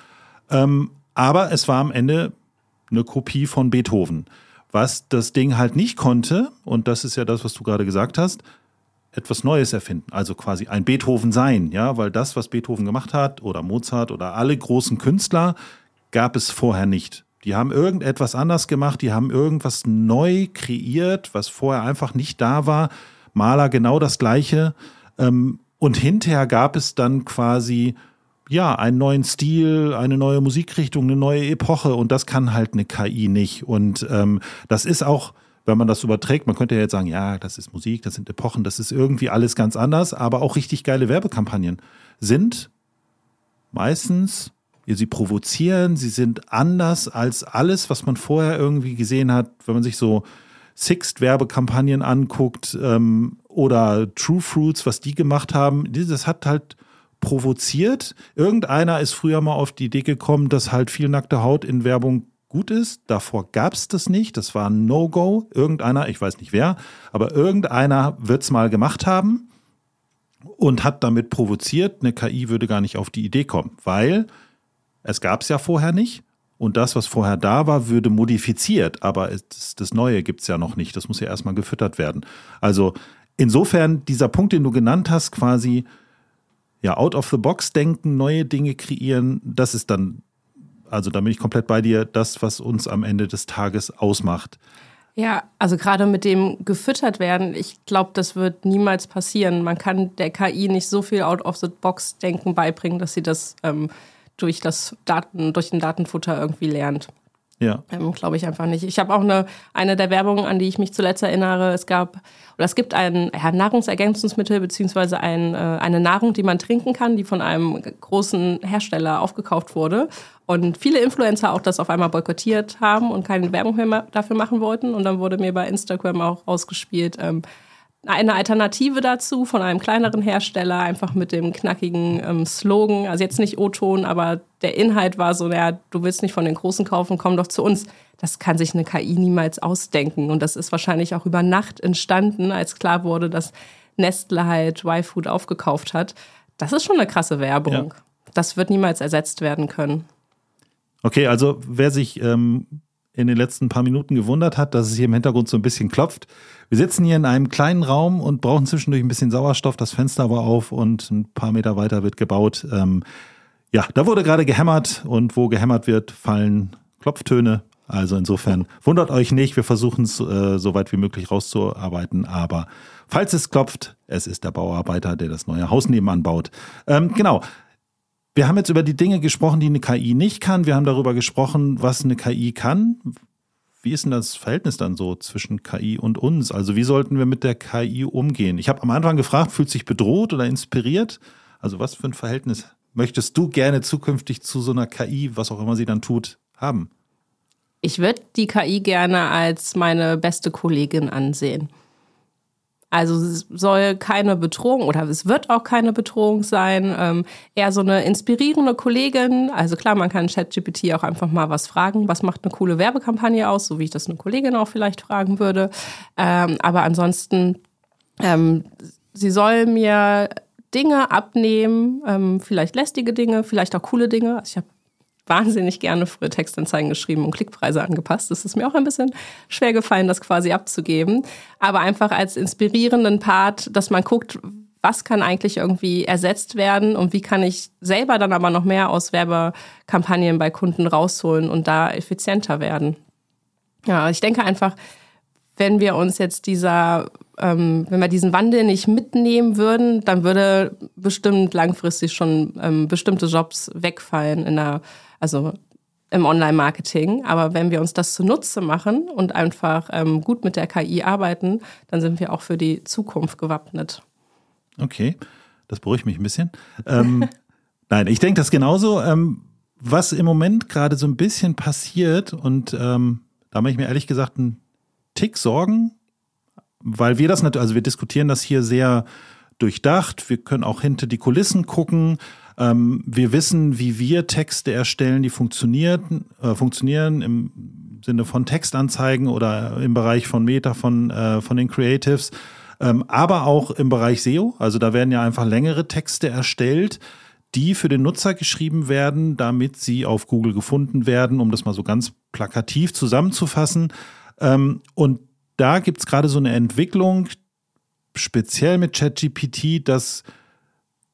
Ähm, aber es war am Ende eine Kopie von Beethoven. Was das Ding halt nicht konnte, und das ist ja das, was du gerade gesagt hast, etwas Neues erfinden. Also quasi ein Beethoven sein, ja, weil das, was Beethoven gemacht hat oder Mozart oder alle großen Künstler, gab es vorher nicht. Die haben irgendetwas anders gemacht, die haben irgendwas neu kreiert, was vorher einfach nicht da war. Maler genau das Gleiche. Ähm, und hinterher gab es dann quasi ja, einen neuen Stil, eine neue Musikrichtung, eine neue Epoche und das kann halt eine KI nicht. Und ähm, das ist auch, wenn man das überträgt, man könnte ja jetzt sagen, ja, das ist Musik, das sind Epochen, das ist irgendwie alles ganz anders, aber auch richtig geile Werbekampagnen sind meistens, sie provozieren, sie sind anders als alles, was man vorher irgendwie gesehen hat, wenn man sich so Sixt-Werbekampagnen anguckt ähm, oder True Fruits, was die gemacht haben, das hat halt provoziert. Irgendeiner ist früher mal auf die Idee gekommen, dass halt viel nackte Haut in Werbung gut ist. Davor gab es das nicht. Das war ein No-Go. Irgendeiner, ich weiß nicht wer, aber irgendeiner wird es mal gemacht haben und hat damit provoziert, eine KI würde gar nicht auf die Idee kommen, weil es gab es ja vorher nicht. Und das, was vorher da war, würde modifiziert, aber es, das Neue gibt es ja noch nicht. Das muss ja erstmal gefüttert werden. Also insofern, dieser Punkt, den du genannt hast, quasi ja, out of the box denken, neue Dinge kreieren, das ist dann, also da bin ich komplett bei dir, das, was uns am Ende des Tages ausmacht. Ja, also gerade mit dem gefüttert werden, ich glaube, das wird niemals passieren. Man kann der KI nicht so viel out of the box denken beibringen, dass sie das ähm, durch das Daten, durch den Datenfutter irgendwie lernt. Ja. Ähm, Glaube ich einfach nicht. Ich habe auch eine, eine der Werbungen, an die ich mich zuletzt erinnere. Es gab, oder es gibt ein ja, Nahrungsergänzungsmittel beziehungsweise ein, äh, eine Nahrung, die man trinken kann, die von einem großen Hersteller aufgekauft wurde. Und viele Influencer auch das auf einmal boykottiert haben und keine Werbung mehr dafür machen wollten. Und dann wurde mir bei Instagram auch ausgespielt, ähm, eine Alternative dazu von einem kleineren Hersteller, einfach mit dem knackigen ähm, Slogan. Also jetzt nicht O-Ton, aber der Inhalt war so, ja, du willst nicht von den Großen kaufen, komm doch zu uns. Das kann sich eine KI niemals ausdenken. Und das ist wahrscheinlich auch über Nacht entstanden, als klar wurde, dass Nestle halt Y-Food aufgekauft hat. Das ist schon eine krasse Werbung. Ja. Das wird niemals ersetzt werden können. Okay, also wer sich ähm, in den letzten paar Minuten gewundert hat, dass es hier im Hintergrund so ein bisschen klopft. Wir sitzen hier in einem kleinen Raum und brauchen zwischendurch ein bisschen Sauerstoff. Das Fenster war auf und ein paar Meter weiter wird gebaut. Ähm, ja, da wurde gerade gehämmert und wo gehämmert wird, fallen Klopftöne. Also insofern wundert euch nicht, wir versuchen es äh, so weit wie möglich rauszuarbeiten. Aber falls es klopft, es ist der Bauarbeiter, der das neue Haus nebenan baut. Ähm, genau. Wir haben jetzt über die Dinge gesprochen, die eine KI nicht kann. Wir haben darüber gesprochen, was eine KI kann. Wie ist denn das Verhältnis dann so zwischen KI und uns? Also wie sollten wir mit der KI umgehen? Ich habe am Anfang gefragt, fühlt sich bedroht oder inspiriert? Also was für ein Verhältnis möchtest du gerne zukünftig zu so einer KI, was auch immer sie dann tut, haben? Ich würde die KI gerne als meine beste Kollegin ansehen. Also es soll keine Bedrohung oder es wird auch keine Bedrohung sein. Ähm, eher so eine inspirierende Kollegin. Also klar, man kann ChatGPT auch einfach mal was fragen. Was macht eine coole Werbekampagne aus? So wie ich das eine Kollegin auch vielleicht fragen würde. Ähm, aber ansonsten, ähm, sie soll mir Dinge abnehmen, ähm, vielleicht lästige Dinge, vielleicht auch coole Dinge. Also ich habe wahnsinnig gerne frühe Textanzeigen geschrieben und Klickpreise angepasst. Es ist mir auch ein bisschen schwer gefallen, das quasi abzugeben. Aber einfach als inspirierenden Part, dass man guckt, was kann eigentlich irgendwie ersetzt werden und wie kann ich selber dann aber noch mehr aus Werbekampagnen bei Kunden rausholen und da effizienter werden. Ja, ich denke einfach, wenn wir uns jetzt dieser, ähm, wenn wir diesen Wandel nicht mitnehmen würden, dann würde bestimmt langfristig schon ähm, bestimmte Jobs wegfallen in der also im Online-Marketing. Aber wenn wir uns das zunutze machen und einfach ähm, gut mit der KI arbeiten, dann sind wir auch für die Zukunft gewappnet. Okay, das beruhigt mich ein bisschen. Ähm, <laughs> nein, ich denke das genauso. Ähm, was im Moment gerade so ein bisschen passiert und ähm, da mache ich mir ehrlich gesagt einen Tick Sorgen, weil wir das natürlich, also wir diskutieren das hier sehr durchdacht. Wir können auch hinter die Kulissen gucken. Ähm, wir wissen, wie wir Texte erstellen, die funktionieren, äh, funktionieren im Sinne von Textanzeigen oder im Bereich von Meta, von, äh, von den Creatives, ähm, aber auch im Bereich SEO. Also da werden ja einfach längere Texte erstellt, die für den Nutzer geschrieben werden, damit sie auf Google gefunden werden, um das mal so ganz plakativ zusammenzufassen. Ähm, und da gibt es gerade so eine Entwicklung, speziell mit ChatGPT, dass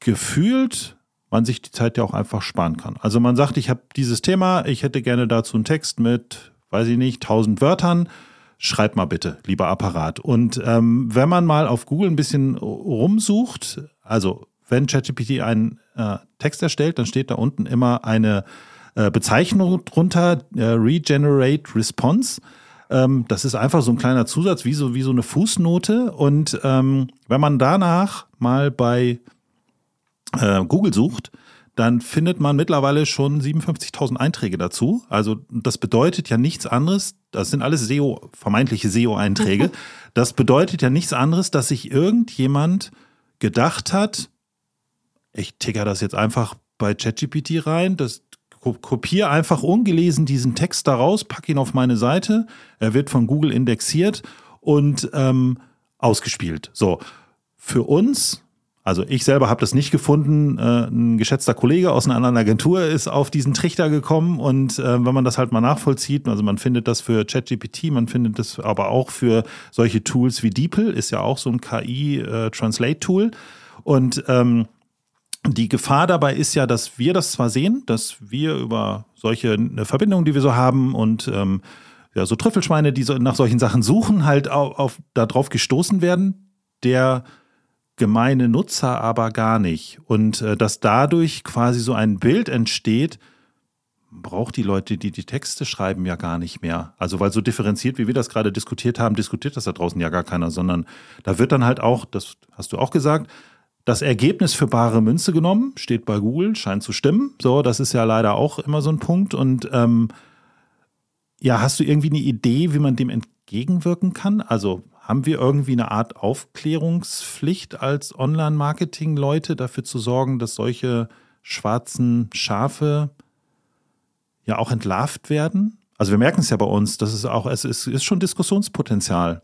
gefühlt man sich die Zeit ja auch einfach sparen kann. Also man sagt, ich habe dieses Thema, ich hätte gerne dazu einen Text mit, weiß ich nicht, 1000 Wörtern. Schreib mal bitte, lieber Apparat. Und ähm, wenn man mal auf Google ein bisschen rumsucht, also wenn ChatGPT einen äh, Text erstellt, dann steht da unten immer eine äh, Bezeichnung drunter, äh, Regenerate Response. Ähm, das ist einfach so ein kleiner Zusatz, wie so, wie so eine Fußnote. Und ähm, wenn man danach mal bei äh, Google sucht, dann findet man mittlerweile schon 57.000 Einträge dazu. Also das bedeutet ja nichts anderes, das sind alles SEO, vermeintliche SEO-Einträge. <laughs> Das bedeutet ja nichts anderes, dass sich irgendjemand gedacht hat, ich ticker das jetzt einfach bei ChatGPT rein, das kopiere einfach ungelesen diesen Text daraus, packe ihn auf meine Seite, er wird von Google indexiert und ähm, ausgespielt. So, für uns Also ich selber habe das nicht gefunden. Äh, ein geschätzter Kollege aus einer anderen Agentur ist auf diesen Trichter gekommen und äh, wenn man das halt mal nachvollzieht, also man findet das für ChatGPT, man findet das aber auch für solche Tools wie DeepL, ist ja auch so ein KI-Translate-Tool. Äh, und ähm, die Gefahr dabei ist ja, dass wir das zwar sehen, dass wir über solche Verbindungen, die wir so haben und ähm, ja, so Trüffelschweine, die so nach solchen Sachen suchen, halt auf, auf darauf gestoßen werden, der gemeine Nutzer aber gar nicht. Und äh, dass dadurch quasi so ein Bild entsteht, braucht die Leute, die die Texte schreiben, ja gar nicht mehr. Also weil so differenziert, wie wir das gerade diskutiert haben, diskutiert das da draußen ja gar keiner, sondern da wird dann halt auch, das hast du auch gesagt, das Ergebnis für bare Münze genommen, steht bei Google, scheint zu stimmen. So, das ist ja leider auch immer so ein Punkt. Und ähm, ja, hast du irgendwie eine Idee, wie man dem entgegenwirken kann? Also haben wir irgendwie eine Art Aufklärungspflicht als Online-Marketing-Leute dafür zu sorgen, dass solche schwarzen Schafe ja auch entlarvt werden? Also wir merken es ja bei uns, das ist auch, es ist, ist schon Diskussionspotenzial.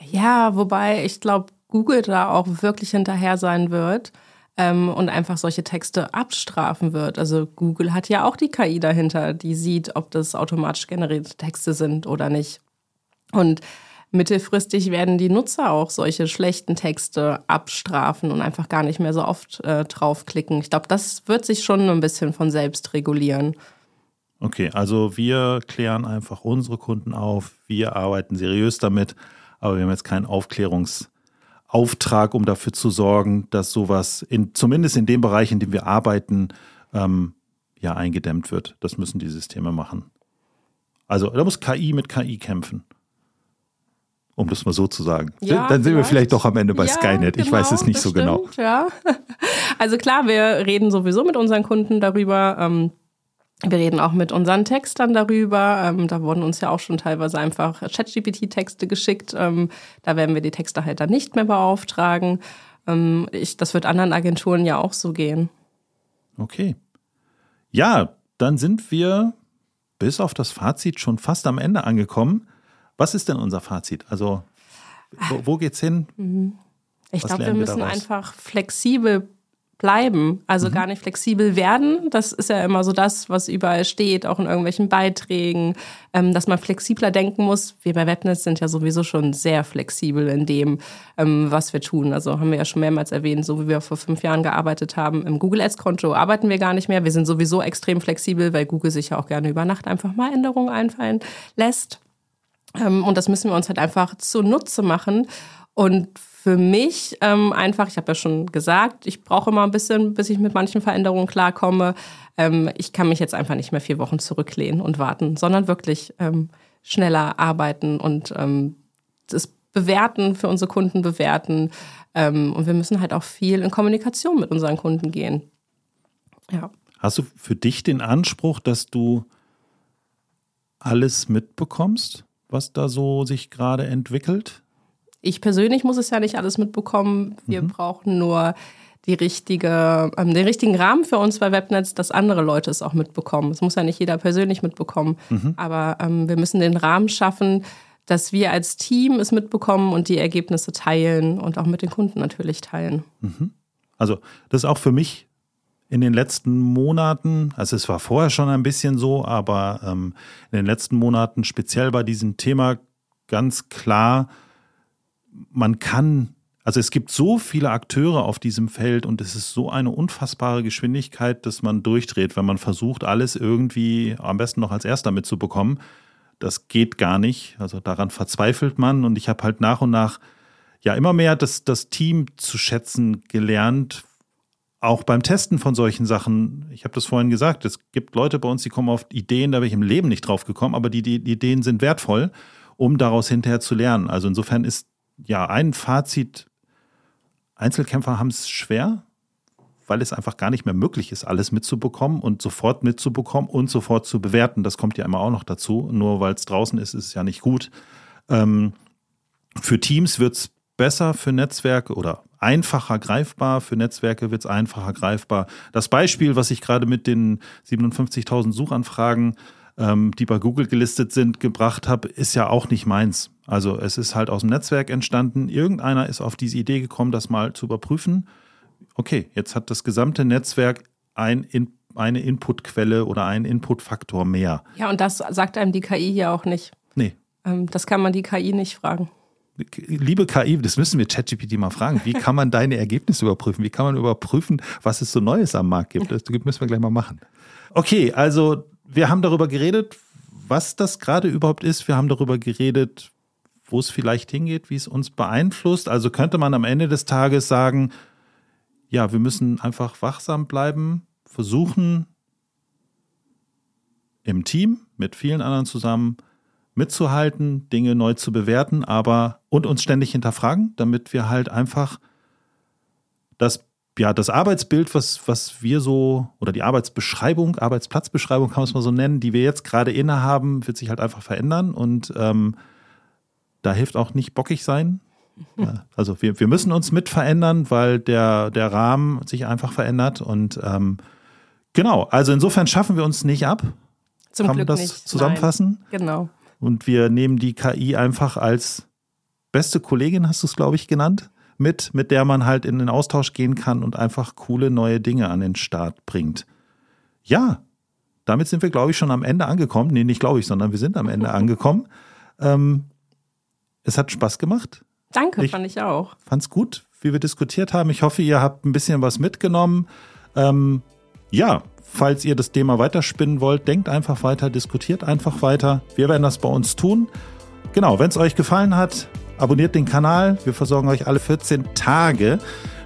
Ja, wobei ich glaube, Google da auch wirklich hinterher sein wird ähm, und einfach solche Texte abstrafen wird. Also Google hat ja auch die KI dahinter, die sieht, ob das automatisch generierte Texte sind oder nicht. Und mittelfristig werden die Nutzer auch solche schlechten Texte abstrafen und einfach gar nicht mehr so oft äh, draufklicken. Ich glaube, das wird sich schon ein bisschen von selbst regulieren. Okay, also wir klären einfach unsere Kunden auf, wir arbeiten seriös damit, aber wir haben jetzt keinen Aufklärungs- Auftrag, um dafür zu sorgen, dass sowas in, zumindest in dem Bereich, in dem wir arbeiten, ähm, ja eingedämmt wird. Das müssen die Systeme machen. Also da muss KI mit KI kämpfen. Um das mal so zu sagen. Ja, Dann sind wir vielleicht doch am Ende bei ja, Skynet. Ich genau, weiß es nicht so genau. stimmt, genau. Ja. <laughs> Also klar, wir reden sowieso mit unseren Kunden darüber. Ähm, wir reden auch mit unseren Textern darüber. Ähm, da wurden uns ja auch schon teilweise einfach ChatGPT-Texte geschickt. Ähm, da werden wir die Texte halt dann nicht mehr beauftragen. Ähm, ich, das wird anderen Agenturen ja auch so gehen. Okay. Ja, dann sind wir bis auf das Fazit schon fast am Ende angekommen. Was ist denn unser Fazit? Also, wo, wo geht's hin? Mhm. Ich glaube, wir müssen wir einfach flexibel bleiben, also mhm. gar nicht flexibel werden. Das ist ja immer so das, was überall steht, auch in irgendwelchen Beiträgen, ähm, dass man flexibler denken muss. Wir bei Webnetz sind ja sowieso schon sehr flexibel in dem, ähm, was wir tun. Also haben wir ja schon mehrmals erwähnt, so wie wir vor fünf Jahren gearbeitet haben. Im Google Ads-Konto arbeiten wir gar nicht mehr. Wir sind sowieso extrem flexibel, weil Google sich ja auch gerne über Nacht einfach mal Änderungen einfallen lässt. Ähm, und das müssen wir uns halt einfach zunutze machen. Und für mich ähm, einfach, ich habe ja schon gesagt, ich brauche immer ein bisschen, bis ich mit manchen Veränderungen klarkomme. Ähm, ich kann mich jetzt einfach nicht mehr vier Wochen zurücklehnen und warten, sondern wirklich ähm, schneller arbeiten und ähm, das bewerten, für unsere Kunden bewerten. Ähm, und wir müssen halt auch viel in Kommunikation mit unseren Kunden gehen. Ja. Hast du für dich den Anspruch, dass du alles mitbekommst, was da so sich gerade entwickelt? ich persönlich muss es ja nicht alles mitbekommen. Wir mhm. brauchen nur die richtige, ähm, den richtigen Rahmen für uns bei Webnetz, dass andere Leute es auch mitbekommen. Es muss ja nicht jeder persönlich mitbekommen, mhm. aber ähm, wir müssen den Rahmen schaffen, dass wir als Team es mitbekommen und die Ergebnisse teilen und auch mit den Kunden natürlich teilen. Mhm. Also das ist auch für mich in den letzten Monaten, also es war vorher schon ein bisschen so, aber ähm, in den letzten Monaten speziell bei diesem Thema ganz klar, man kann, also es gibt so viele Akteure auf diesem Feld und es ist so eine unfassbare Geschwindigkeit, dass man durchdreht, wenn man versucht, alles irgendwie am besten noch als erster mitzubekommen. Das geht gar nicht. Also daran verzweifelt man und ich habe halt nach und nach ja immer mehr das, das Team zu schätzen gelernt, auch beim Testen von solchen Sachen, ich habe das vorhin gesagt, es gibt Leute bei uns, die kommen auf Ideen, da wäre ich im Leben nicht drauf gekommen, aber die, die, die Ideen sind wertvoll, um daraus hinterher zu lernen. Also insofern ist ja, ein Fazit, Einzelkämpfer haben es schwer, weil es einfach gar nicht mehr möglich ist, alles mitzubekommen und sofort mitzubekommen und sofort zu bewerten. Das kommt ja immer auch noch dazu. Nur weil es draußen ist, ist es ja nicht gut. Ähm, für Teams wird es besser, für Netzwerke oder einfacher greifbar. Für Netzwerke wird es einfacher greifbar. Das Beispiel, was ich gerade mit den 57.000 Suchanfragen ähm, die bei Google gelistet sind, gebracht habe, ist ja auch nicht meins. Also es ist halt aus dem Netzwerk entstanden. Irgendeiner ist auf diese Idee gekommen, das mal zu überprüfen. okay, jetzt hat das gesamte Netzwerk ein in, eine Inputquelle oder einen Inputfaktor mehr. Ja, und das sagt einem die KI ja auch nicht. Nee. Ähm, das kann man die KI nicht fragen. Liebe KI, das müssen wir ChatGPT mal fragen. Wie kann man deine Ergebnisse überprüfen? Wie kann man überprüfen, was es so Neues am Markt gibt? Das müssen wir gleich mal machen. Okay, also wir haben darüber geredet, was das gerade überhaupt ist. Wir haben darüber geredet, wo es vielleicht hingeht, wie es uns beeinflusst. Also könnte man am Ende des Tages sagen, ja, wir müssen einfach wachsam bleiben, versuchen im Team mit vielen anderen zusammen mitzuhalten, Dinge neu zu bewerten, aber und uns ständig hinterfragen, damit wir halt einfach das ja, das Arbeitsbild, was, was wir so, oder die Arbeitsbeschreibung, Arbeitsplatzbeschreibung kann man es mal so nennen, die wir jetzt gerade innehaben, wird sich halt einfach verändern und ähm, da hilft auch nicht bockig sein. <laughs> Also wir, wir müssen uns mit verändern, weil der, der Rahmen sich einfach verändert und ähm, genau, also insofern schaffen wir uns nicht ab. Zum kann Glück man das nicht. zusammenfassen? Nein. Genau. Und wir nehmen die KI einfach als beste Kollegin, hast du es, glaube ich, genannt, mit, mit der man halt in den Austausch gehen kann und einfach coole neue Dinge an den Start bringt. Ja, damit sind wir, glaube ich, schon am Ende angekommen. Nee, nicht glaube ich, sondern wir sind am Ende <laughs> angekommen. Ähm, es hat Spaß gemacht. Danke, Ich- fand ich auch. Fand's gut, wie wir diskutiert haben. Ich hoffe, ihr habt ein bisschen was mitgenommen. Ähm, ja, falls ihr das Thema weiterspinnen wollt, denkt einfach weiter, diskutiert einfach weiter. Wir werden das bei uns tun. Genau, wenn es euch gefallen hat, abonniert den Kanal. Wir versorgen euch alle 14 Tage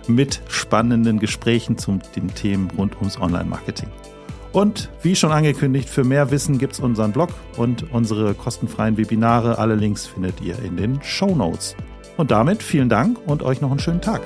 mit spannenden Gesprächen zu den Themen rund ums Online-Marketing. Und wie schon angekündigt, für mehr Wissen gibt's unseren Blog und unsere kostenfreien Webinare. Alle Links findet ihr in den Show Notes. Und damit vielen Dank und euch noch einen schönen Tag.